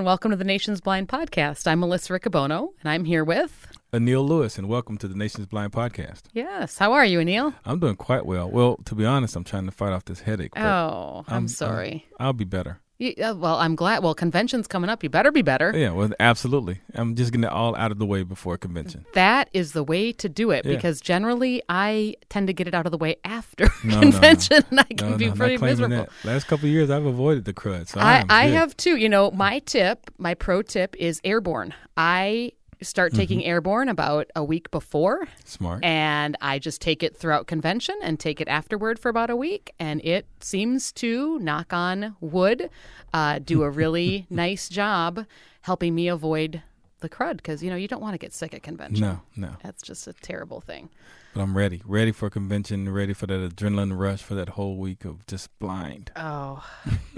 and welcome to the Nation's Blind Podcast. I'm Melissa Riccobono, and I'm here with Anil Lewis, and welcome to the Nation's Blind Podcast. Yes. How are you, Anil? I'm doing quite well. Well, to be honest, I'm trying to fight off this headache. Oh, I'm, sorry. I'll, I'll be better. You- uh, well, I'm glad. Well, convention's coming up. You better be better. Yeah, well, absolutely. I'm just getting it all out of the way before convention. That is the way to do it Yeah. because generally I tend to get it out of the way after No, no, no. convention. and I can No, be no, pretty miserable. that. Last couple of years, I've avoided the crud. So I, am I have too. You know, my tip, my pro tip is airborne. I start taking Mm-hmm. airborne about a week before. smart. and I just take it throughout convention and take it afterward for about a week, and it seems to knock on wood, uh, do a really nice job helping me avoid the crud because you know you don't want to get sick at convention. no, no. That's just a terrible thing. But I'm ready. Ready for convention. Ready for that adrenaline rush for that whole week of just blind. Oh,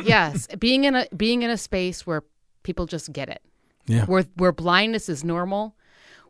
yes, being in a being in a space where people just get it, Yeah. where where blindness is normal,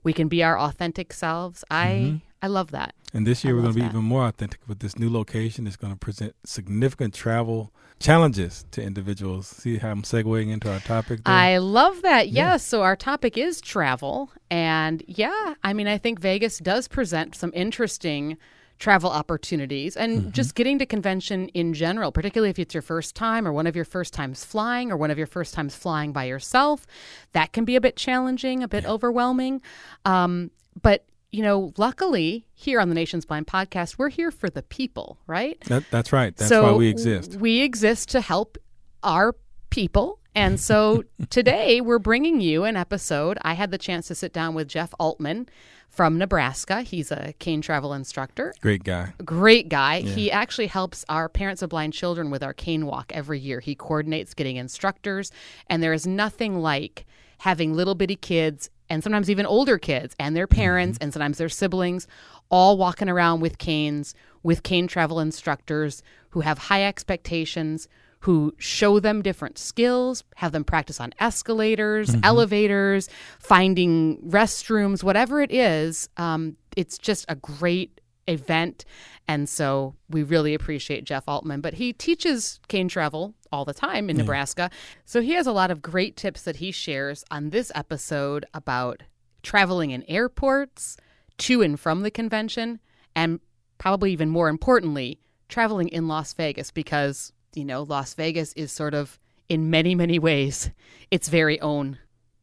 we can be our authentic selves. I Mm-hmm. I love that. And this year I we're going to be that. even more authentic with this new location. It's going to present significant travel challenges to individuals. See how I'm segueing into our topic there? I love that. Yes. Yeah. So our topic is travel. And yeah, I mean, I think Vegas does present some interesting travel opportunities and Mm-hmm. just getting to convention in general, particularly if it's your first time or one of your first times flying or one of your first times flying by yourself. That can be a bit challenging, a bit overwhelming. Um, but you know, luckily here on the Nation's Blind podcast, we're here for the people, right? That, that's right. That's so why we exist. We exist to help our people. And so today we're bringing you an episode. I had the chance to sit down with Jeff Altman from Nebraska. He's a cane travel instructor. Great guy. Great guy. He actually helps our parents of blind children with our cane walk every year. He coordinates getting instructors, and there is nothing like having little bitty kids and sometimes even older kids and their parents mm-hmm. and sometimes their siblings all walking around with canes with cane travel instructors who have high expectations who show them different skills, have them practice on escalators, elevators, finding restrooms, whatever it is. Um, it's just a great event. And so we really appreciate Jeff Altman. But he teaches cane travel all the time in Nebraska. So he has a lot of great tips that he shares on this episode about traveling in airports, to and from the convention, and probably even more importantly, traveling in Las Vegas because, you know, Las Vegas is sort of, in many, many ways, its very own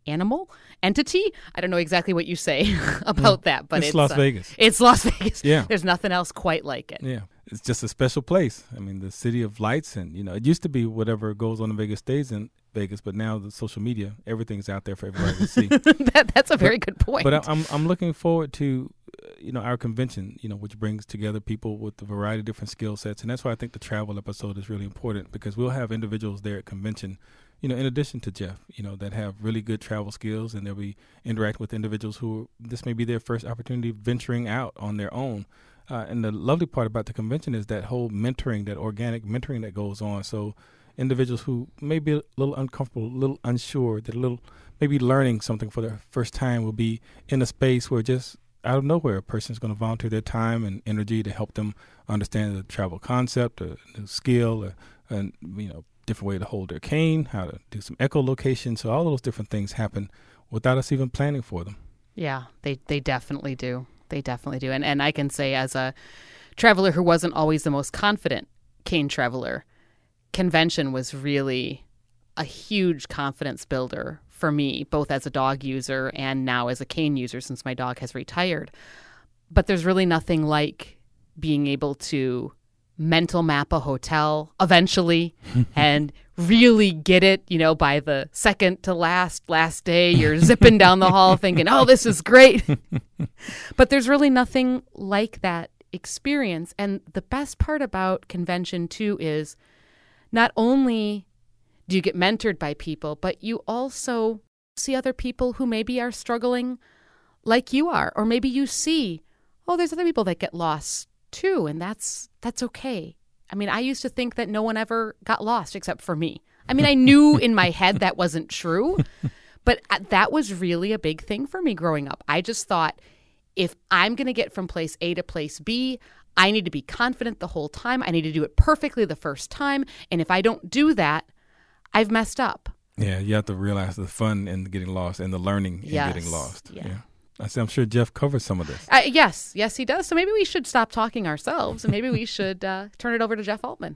animal entity. I don't know exactly what you say about that, but It's it's, Las uh, Vegas. It's Las Vegas. Yeah. There's nothing else quite like it. Yeah, it's just a special place. I mean, the city of lights, and you know, it used to be whatever goes on in Vegas stays in Vegas, but now the social media, everything's out there for everybody to see. that, that's a very good point. but I- I'm I'm looking forward to, you know, our convention, you know, which brings together people with a variety of different skill sets, and that's why I think the travel episode is really important because we'll have individuals there at convention. You know, in addition to Jeff, you know, that have really good travel skills, and they'll be interacting with individuals who this may be their first opportunity venturing out on their own. Uh, and the lovely part about the convention is that whole mentoring, that organic mentoring that goes on. So individuals who may be a little uncomfortable, a little unsure, that a little maybe learning something for the first time will be in a space where just out of nowhere a person is going to volunteer their time and energy to help them understand the travel concept, a new skill, and you know different way to hold their cane, how to do some echolocation. So all those different things happen without us even planning for them. Yeah, they they definitely do. They definitely do. And and I can say as a traveler who wasn't always the most confident cane traveler, convention was really a huge confidence builder for me, both as a dog user and now as a cane user since my dog has retired. But there's really nothing like being able to mental map a hotel eventually and really get it, you know, by the second to last last day you're zipping down the hall thinking, "Oh, this is great." but there's really nothing like that experience and the best part about convention too is not only do you get mentored by people, but you also see other people who maybe are struggling like you are or maybe you see oh there's other people that get lost too and that's that's okay. I mean i used to think that no one ever got lost except for me. I mean i knew in my head that wasn't true but uh, that was really a big thing for me growing up. I just thought if i'm going to get from place a to place b i need to be confident the whole time. I need to do it perfectly the first time and if i don't do that i've messed up Yeah, you have to realize the fun in getting lost and the learning Yes. in getting lost. Yeah. I say I'm sure Jeff covers some of this. Uh, yes, yes, he does. So maybe we should stop talking ourselves and maybe we should uh, turn it over to Jeff Altman.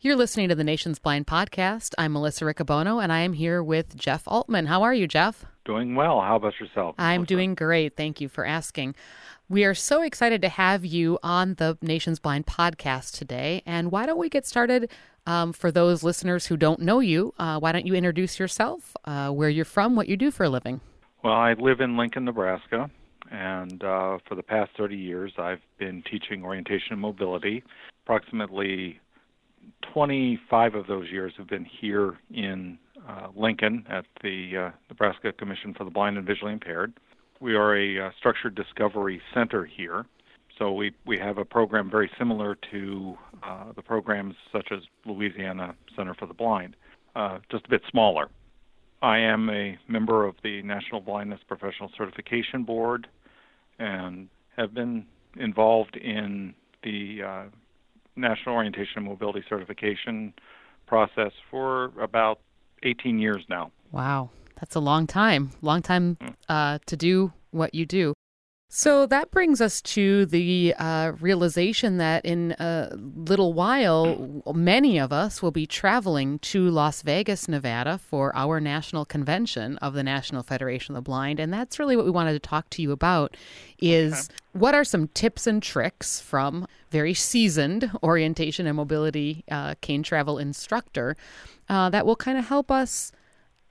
You're listening to the Nation's Blind podcast. I'm Melissa Riccobono, and I am here with Jeff Altman. How are you, Jeff? Doing well. How about yourself? I'm Melissa? doing great. Thank you for asking. We are so excited to have you on the Nation's Blind podcast today. And why don't we get started? Um, for those listeners who don't know you, uh, why don't you introduce yourself, uh, where you're from, what you do for a living? Well, I live in Lincoln, Nebraska, and uh, for the past 30 years, I've been teaching orientation and mobility. Approximately 25 of those years have been here in uh, Lincoln at the uh, Nebraska Commission for the Blind and Visually Impaired. We are a uh, structured discovery center here, so we, we have a program very similar to uh, the programs such as Louisiana Center for the Blind, uh, just a bit smaller. I am a member of the National Blindness Professional Certification Board and have been involved in the uh, National Orientation and Mobility Certification process for about 18 years now. Wow, that's a long time. Long time uh, to do what you do. So that brings us to the uh, realization that in a little while, many of us will be traveling to Las Vegas, Nevada for our national convention of the National Federation of the Blind. And that's really what we wanted to talk to you about is what are some tips and tricks from very seasoned orientation and mobility uh, cane travel instructor uh, that will kind of help us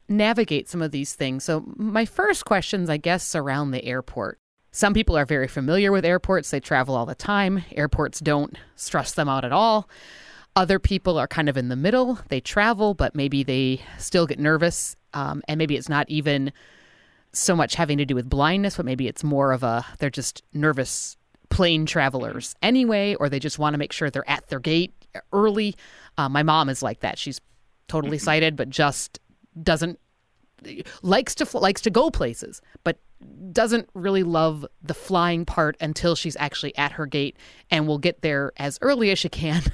navigate some of these things. So, my first questions, I guess, surround the airport. Some people are very familiar with airports, they travel all the time. Airports don't stress them out at all. Other people are kind of in the middle. They travel, but maybe they still get nervous. Um, and maybe it's not even so much having to do with blindness, but maybe it's more of a they're just nervous plane travelers anyway, or they just want to make sure they're at their gate early. Uh, my mom is like that. She's totally sighted, but just doesn't likes to likes to go places, but doesn't really love the flying part until she's actually at her gate, and will get there as early as she can.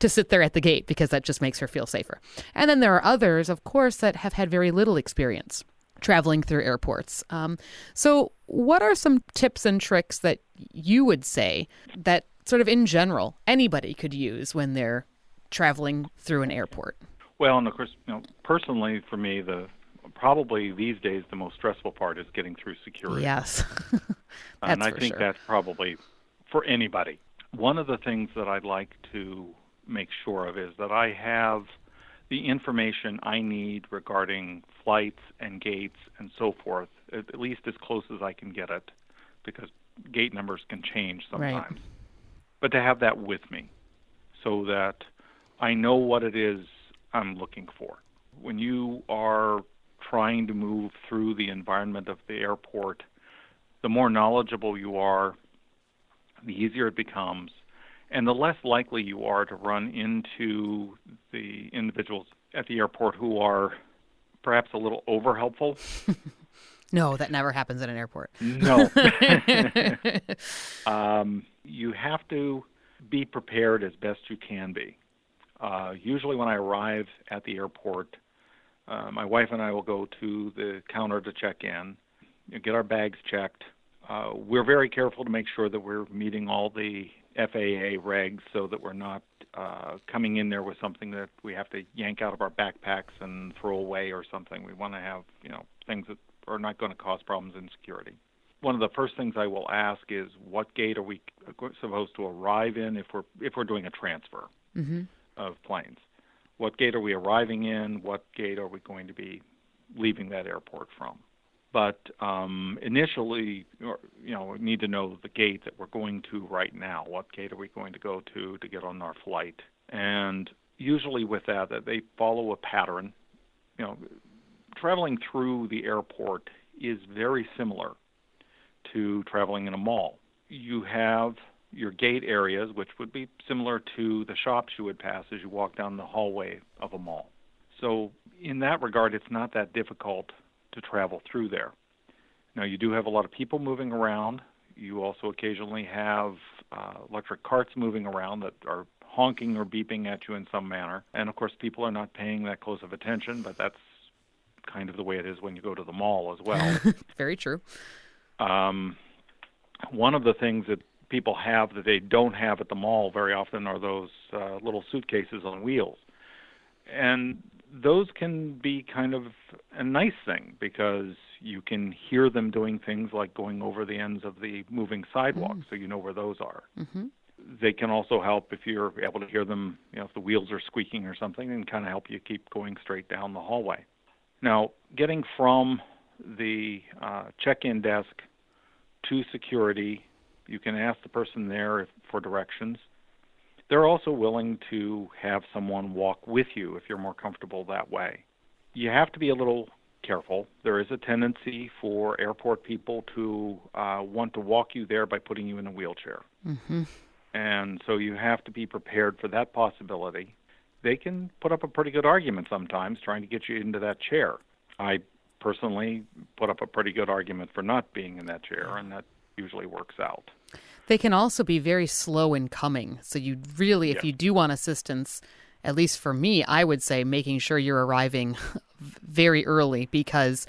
To sit there at the gate because that just makes her feel safer. And then there are others, of course, that have had very little experience traveling through airports. Um, so, what are some tips and tricks that you would say that, sort of in general, anybody could use when they're traveling through an airport? Well, and of course, you know, personally for me, the probably these days the most stressful part is getting through security. Yes, and I think sure. that's probably for anybody. One of the things that I'd like to make sure of is that I have the information I need regarding flights and gates and so forth, at least as close as I can get it, because gate numbers can change sometimes. Right. sometimes. But to have that with me so that I know what it is I'm looking for. When you are trying to move through the environment of the airport, the more knowledgeable you are, the easier it becomes, and the less likely you are to run into the individuals at the airport who are perhaps a little over helpful. no, that never happens at an airport. No. um, you have to be prepared as best you can be. Uh, usually, when I arrive at the airport, uh, my wife and I will go to the counter to check in, you know, get our bags checked. Uh, we're very careful to make sure that we're meeting all the FAA regs so that we're not uh, coming in there with something that we have to yank out of our backpacks and throw away or something. We want to have, you know, things that are not going to cause problems in security. One of the first things I will ask is what gate are we supposed to arrive in if we're if we're doing a transfer hmm of planes? What gate are we arriving in? What gate are we going to be leaving that airport from? But um, initially, you know, we need to know the gate that we're going to right now. What gate are we going to go to to get on our flight? And usually, with that they follow a pattern. You know, traveling through the airport is very similar to traveling in a mall. You have your gate areas, which would be similar to the shops you would pass as you walk down the hallway of a mall. So, in that regard, it's not that difficult to travel through there. Now, you do have a lot of people moving around. You also occasionally have uh, electric carts moving around that are honking or beeping at you in some manner. And of course, people are not paying that close of attention, but that's kind of the way it is when you go to the mall as well. Very true. Um, one of the things that people have that they don't have at the mall very often are those uh, little suitcases on wheels. And those can be kind of a nice thing because you can hear them doing things like going over the ends of the moving sidewalk, mm. so you know where those are. Mm-hmm. They can also help if you're able to hear them, you know, if the wheels are squeaking or something, and kind of help you keep going straight down the hallway. Now, getting from the uh, check-in desk to security, you can ask the person there if, for directions. They're also willing to have someone walk with you if you're more comfortable that way. You have to be a little careful. There is a tendency for airport people to uh, want to walk you there by putting you in a wheelchair. Mm-hmm. And so you have to be prepared for that possibility. They can put up a pretty good argument sometimes trying to get you into that chair. I personally put up a pretty good argument for not being in that chair, and that usually works out. They can also be very slow in coming. So you really, if you do want assistance, at least for me, I would say making sure you're arriving very early because,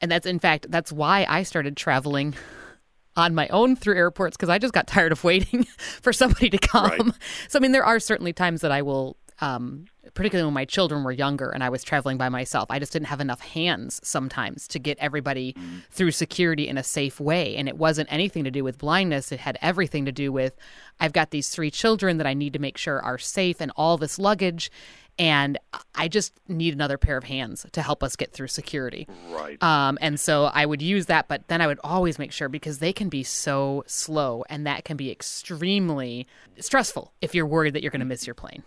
and that's in fact, that's why I started traveling on my own through airports because I just got tired of waiting for somebody to come. Right. So, I mean, there are certainly times that I will um, particularly when my children were younger and I was traveling by myself. I just didn't have enough hands sometimes to get everybody mm-hmm. through security in a safe way. And it wasn't anything to do with blindness, it had everything to do with I've got these three children that I need to make sure are safe and all this luggage. And I just need another pair of hands to help us get through security. Right. Um, and so I would use that, but then I would always make sure because they can be so slow and that can be extremely stressful if you're worried that you're going to miss your plane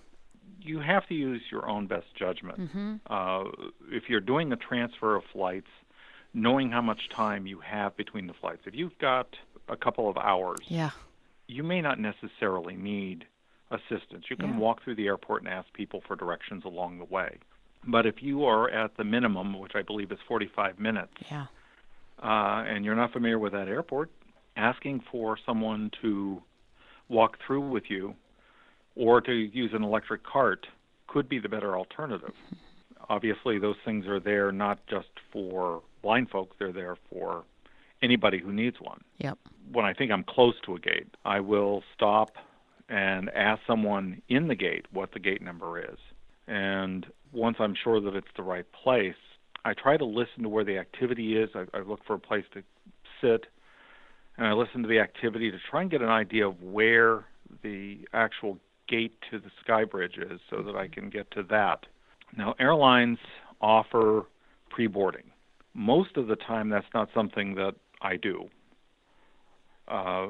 you have to use your own best judgment. Mm-hmm. Uh, if you're doing a transfer of flights, knowing how much time you have between the flights. If you've got a couple of hours, yeah, you may not necessarily need assistance. You can yeah. walk through the airport and ask people for directions along the way. But if you are at the minimum, which I believe is 45 minutes, yeah. uh, and you're not familiar with that airport, asking for someone to walk through with you or to use an electric cart could be the better alternative. Obviously, those things are there not just for blind folks, they're there for anybody who needs one. Yep. When I think I'm close to a gate, I will stop and ask someone in the gate what the gate number is. And once I'm sure that it's the right place, I try to listen to where the activity is. I, I look for a place to sit, and I listen to the activity to try and get an idea of where the actual gate to the sky bridge is so that I can get to that. Now, airlines offer pre boarding. Most of the time, that's not something that I do. Uh,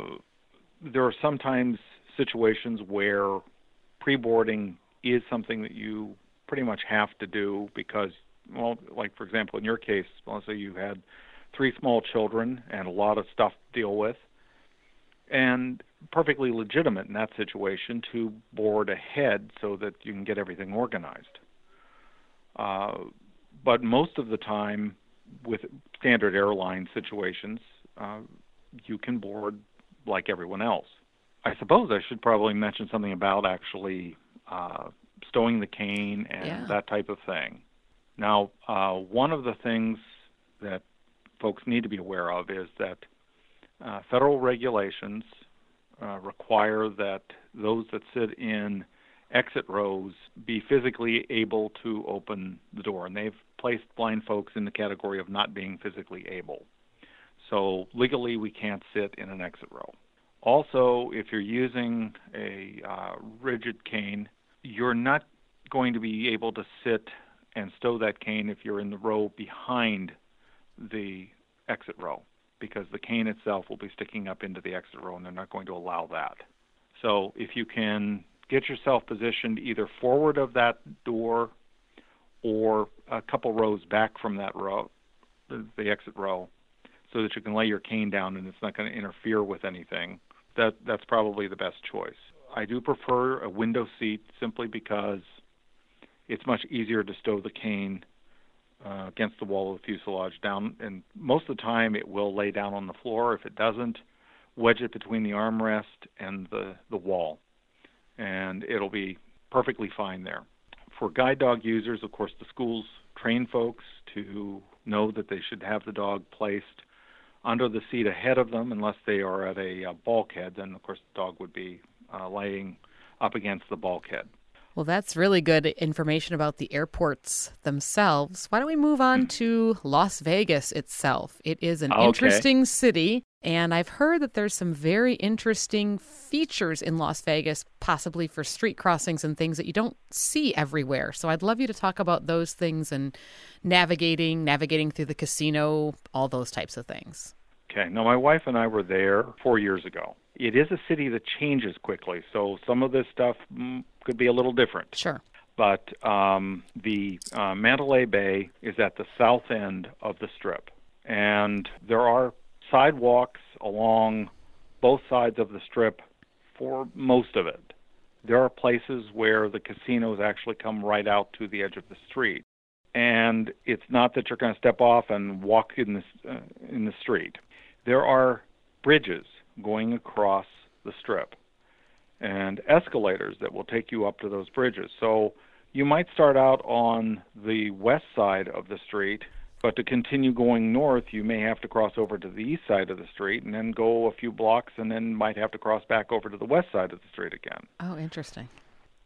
there are sometimes situations where pre boarding is something that you pretty much have to do because, well, like for example, in your case, let's say you had three small children and a lot of stuff to deal with and perfectly legitimate in that situation to board ahead so that you can get everything organized. Uh, but most of the time, with standard airline situations, uh, you can board like everyone else. I suppose I should probably mention something about actually uh, stowing the cane and yeah. that type of thing. Now, uh, one of the things that folks need to be aware of is that uh, federal regulations uh, require that those that sit in exit rows be physically able to open the door, and they've placed blind folks in the category of not being physically able. So legally, we can't sit in an exit row. Also, if you're using a uh, rigid cane, you're not going to be able to sit and stow that cane if you're in the row behind the exit row because the cane itself will be sticking up into the exit row and they're not going to allow that. So if you can get yourself positioned either forward of that door or a couple rows back from that row, the exit row, so that you can lay your cane down and it's not going to interfere with anything, that that's probably the best choice. I do prefer a window seat simply because it's much easier to stow the cane uh, against the wall of the fuselage down, and most of the time it will lay down on the floor. If it doesn't, wedge it between the armrest and the, the wall, and it'll be perfectly fine there. For guide dog users, of course, the schools train folks to know that they should have the dog placed under the seat ahead of them unless they are at a, a bulkhead. Then, of course, the dog would be uh, laying up against the bulkhead. Well, that's really good information about the airports themselves. Why don't we move on to Las Vegas itself? It is an Okay. interesting city, and I've heard that there's some very interesting features in Las Vegas, possibly for street crossings and things that you don't see everywhere. So I'd love you to talk about those things and navigating, navigating through the casino, all those types of things. Okay. Now, my wife and I were there four years ago. It is a city that changes quickly, so some of this stuff mm, could be a little different. Sure. But um, the uh, Mandalay Bay is at the south end of the strip, and there are sidewalks along both sides of the strip for most of it. There are places where the casinos actually come right out to the edge of the street, and it's not that you're going to step off and walk in the uh, in the street. There are bridges going across the strip and escalators that will take you up to those bridges. So you might start out on the west side of the street, but to continue going north, you may have to cross over to the east side of the street and then go a few blocks and then might have to cross back over to the west side of the street again. Oh, interesting.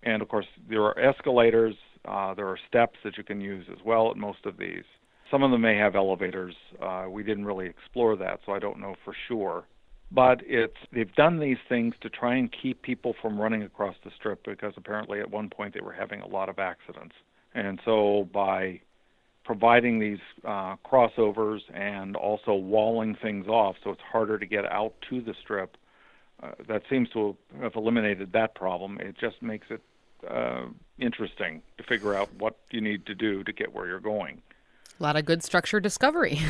And of course, there are escalators, uh, there are steps that you can use as well at most of these. Some of them may have elevators. Uh, we didn't really explore that, so I don't know for sure. But it's they've done these things to try and keep people from running across the strip because apparently at one point they were having a lot of accidents. And so by providing these uh, crossovers and also walling things off so it's harder to get out to the strip, uh, that seems to have eliminated that problem. It just makes it uh, interesting to figure out what you need to do to get where you're going. A lot of good structure discovery.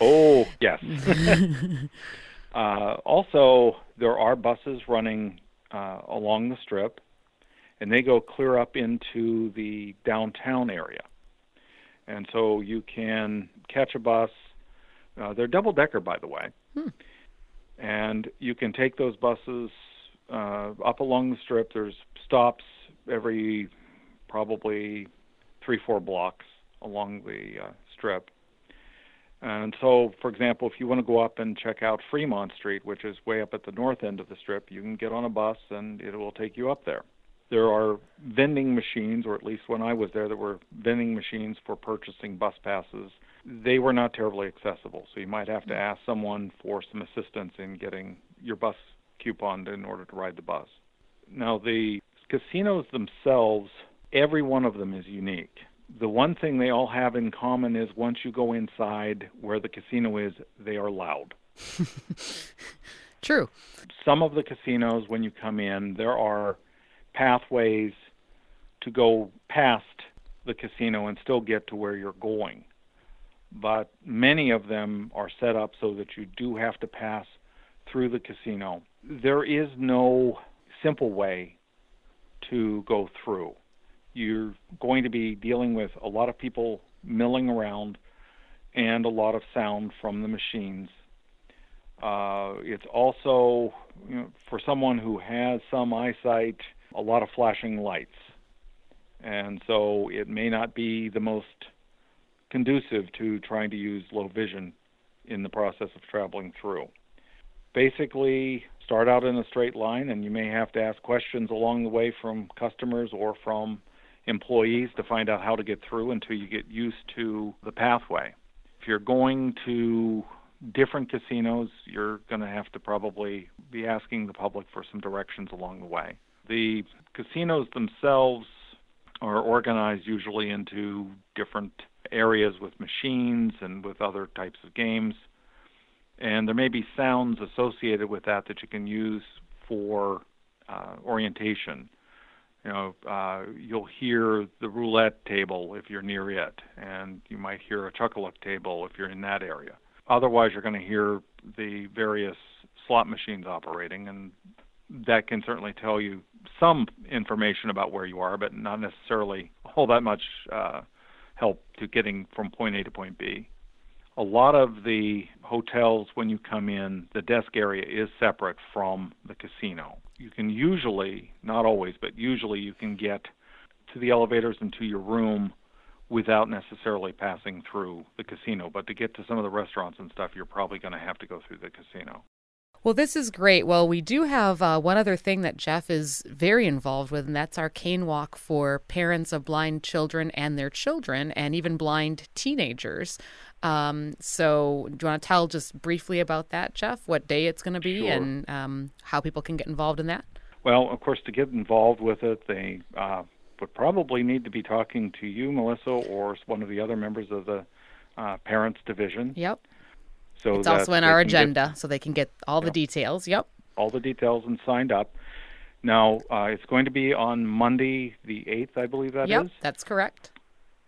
Oh, yes. uh, also, there are buses running uh, along the strip, and they go clear up into the downtown area. And so you can catch a bus. Uh, they're double decker, by the way. And you can take those buses uh, up along the strip. There's stops every probably three, four blocks along the uh, strip. And so, for example, if you want to go up and check out Fremont Street, which is way up at the north end of the strip, you can get on a bus and it will take you up there. There are vending machines, or at least when I was there, there were vending machines for purchasing bus passes. They were not terribly accessible, so you might have to ask someone for some assistance in getting your bus coupon in order to ride the bus. Now, the casinos themselves, every one of them is unique. The one thing they all have in common is once you go inside where the casino is, they are loud. True. Some of the casinos, when you come in, there are pathways to go past the casino and still get to where you're going. But many of them are set up so that you do have to pass through the casino. There is no simple way to go through. You're going to be dealing with a lot of people milling around and a lot of sound from the machines. Uh, it's also, you know, for someone who has some eyesight, a lot of flashing lights. And so it may not be the most conducive to trying to use low vision in the process of traveling through. Basically, start out in a straight line, and you may have to ask questions along the way from customers or from employees to find out how to get through until you get used to the pathway. If you're going to different casinos, you're going to have to probably be asking the public for some directions along the way. The casinos themselves are organized usually into different areas with machines and with other types of games. And there may be sounds associated with that that you can use for uh, orientation. You know, uh, you'll hear the roulette table if you're near it, and you might hear a chuck-a-luck table if you're in that area. Otherwise, you're going to hear the various slot machines operating, and that can certainly tell you some information about where you are, but not necessarily all that much uh, help to getting from point A to point B. A lot of the hotels, when you come in, the desk area is separate from the casino. You can usually, not always, but usually you can get to the elevators and to your room without necessarily passing through the casino. But to get to some of the restaurants and stuff, you're probably going to have to go through the casino. Well, this is great. Well, we do have uh, one other thing that Jeff is very involved with, and that's our cane walk for parents of blind children and their children, and even blind teenagers. Um, so, do you want to tell just briefly about that, Jeff? What day it's going to be, Sure. and um, how people can get involved in that? Well, of course, to get involved with it, they uh, would probably need to be talking to you, Melissa, or one of the other members of the uh, parents division. Yep. So It's also in our can get agenda, so they can get all the details. Yep. all the details and signed up. Now, uh, it's going to be on Monday, the 8th, I believe that is, yep, that's correct.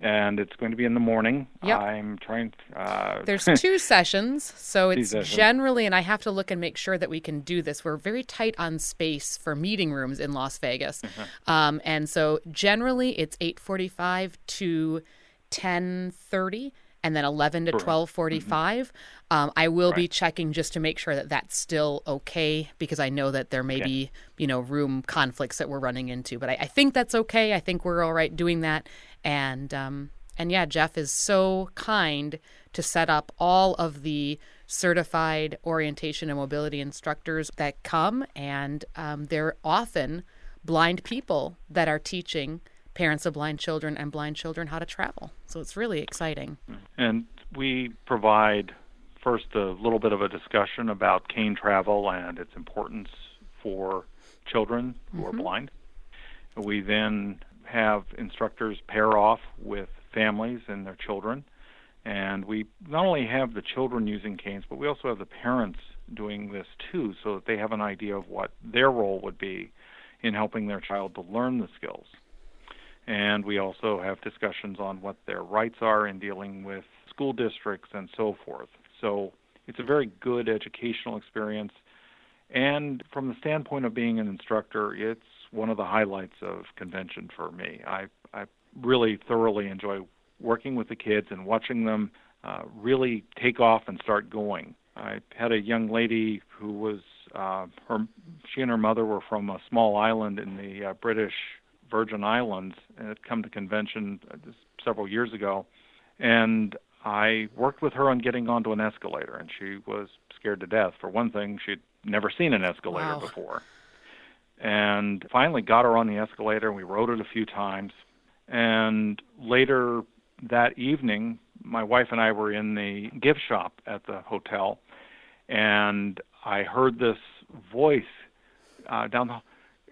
and it's going to be in the morning. Yep. I'm trying. Uh, There's two sessions, so it's sessions. generally, and I have to look and make sure that we can do this. We're very tight on space for meeting rooms in Las Vegas, Mm-hmm. um, and so generally it's 8:45 to 10:30, and then 11 to Correct. 12:45. Um, I will be checking just to make sure that that's still okay because I know that there may Okay. be you know room conflicts that we're running into, but I, I think that's okay. I think we're all right doing that, and um, and yeah, Jeff is so kind to set up all of the certified orientation and mobility instructors that come, and um, they're often blind people that are teaching parents of blind children and blind children how to travel. So it's really exciting. And we provide first a little bit of a discussion about cane travel and its importance for children who are mm-hmm. blind. We then have instructors pair off with families and their children. And we not only have the children using canes, but we also have the parents doing this too, so that they have an idea of what their role would be in helping their child to learn the skills and we also have discussions on what their rights are in dealing with school districts and so forth. So it's a very good educational experience. And from the standpoint of being an instructor, it's one of the highlights of convention for me. I, I really thoroughly enjoy working with the kids and watching them uh, really take off and start going. I had a young lady who was uh, her she and her mother were from a small island in the uh, British Virgin Islands and had come to convention uh, several years ago, and I worked with her on getting onto an escalator, and she was scared to death. For one thing, she'd never seen an escalator Wow. before, and finally got her on the escalator. and We rode it a few times, and later that evening, my wife and I were in the gift shop at the hotel, and I heard this voice uh, down the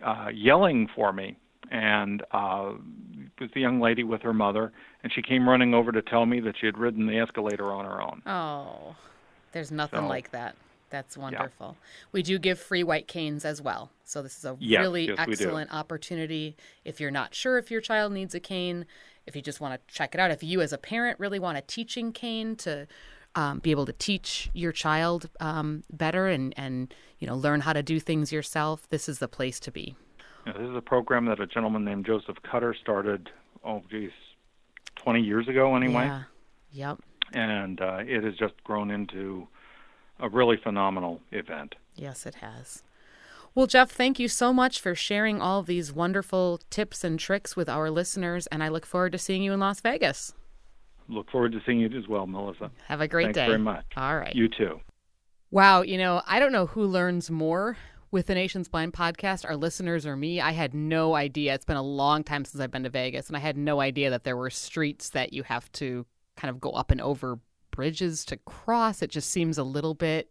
uh, yelling for me, and uh, it was the young lady with her mother, and she came running over to tell me that she had ridden the escalator on her own. Oh, there's nothing So- like that. That's wonderful. We do give free white canes as well. So this is a Yes, really yes, excellent opportunity. If you're not sure if your child needs a cane, if you just want to check it out, if you as a parent really want a teaching cane to um, be able to teach your child um, better and, and you know learn how to do things yourself, this is the place to be. Now, this is a program that a gentleman named Joseph Cutter started, oh, geez, 20 years ago anyway. Yeah. Yep. And uh, it has just grown into a really phenomenal event. Yes, it has. Well, Jeff, thank you so much for sharing all of these wonderful tips and tricks with our listeners, and I look forward to seeing you in Las Vegas. Look forward to seeing you as well, Melissa. Have a great day. Thanks day. very much. All right. You too. Wow, you know, I don't know who learns more with the Nation's Blind podcast, our listeners or me. I had no idea. It's been a long time since I've been to Vegas, and I had no idea that there were streets that you have to kind of go up and over bridges to cross. It just seems a little bit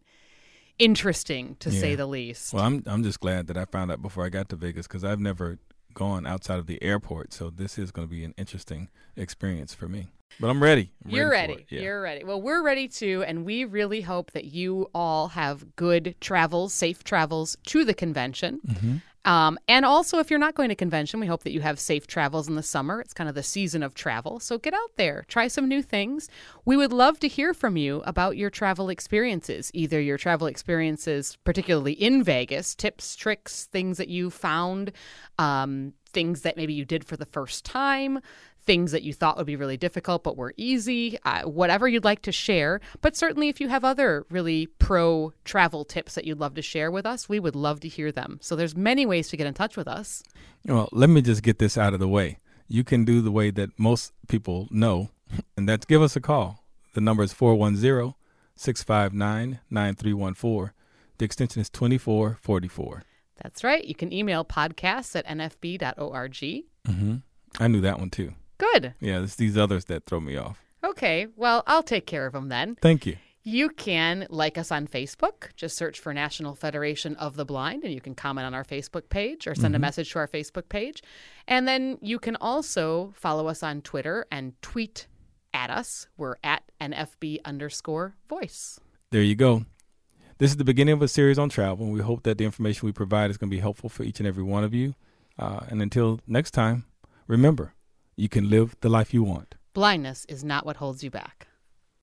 interesting, to say the least. Well, I'm I'm just glad that I found out before I got to Vegas because I've never gone outside of the airport, so this is going to be an interesting experience for me. But I'm ready. I'm You're ready. ready. Yeah. You're ready. Well, we're ready too, and we really hope that you all have good travels, safe travels to the convention. Mm-hmm. Um, and also, if you're not going to convention, we hope that you have safe travels in the summer. It's kind of the season of travel. So get out there, try some new things. We would love to hear from you about your travel experiences, either your travel experiences, particularly in Vegas, tips, tricks, things that you found, um, things that maybe you did for the first time, things that you thought would be really difficult but were easy, uh, whatever you'd like to share. But certainly, if you have other really pro travel tips that you'd love to share with us, we would love to hear them. So there's many ways to get in touch with us. Well, let me just get this out of the way. you can do the way that most people know, and that's give us a call. The number is 410 659 9314. The extension is 2444. That's right. You can email podcasts at nfb.org. Mm-hmm. I knew that one too. Good. Yeah, it's these others that throw me off. Okay. Well, I'll take care of them then. Thank you. You can like us on Facebook. Just search for National Federation of the Blind, and you can comment on our Facebook page or send a message to our Facebook page. And then you can also follow us on Twitter and tweet at us. We're at NFB underscore voice. There you go. This is the beginning of a series on travel, and we hope that the information we provide is going to be helpful for each and every one of you. Uh, and until next time, remember, you can live the life you want. Blindness is not what holds you back.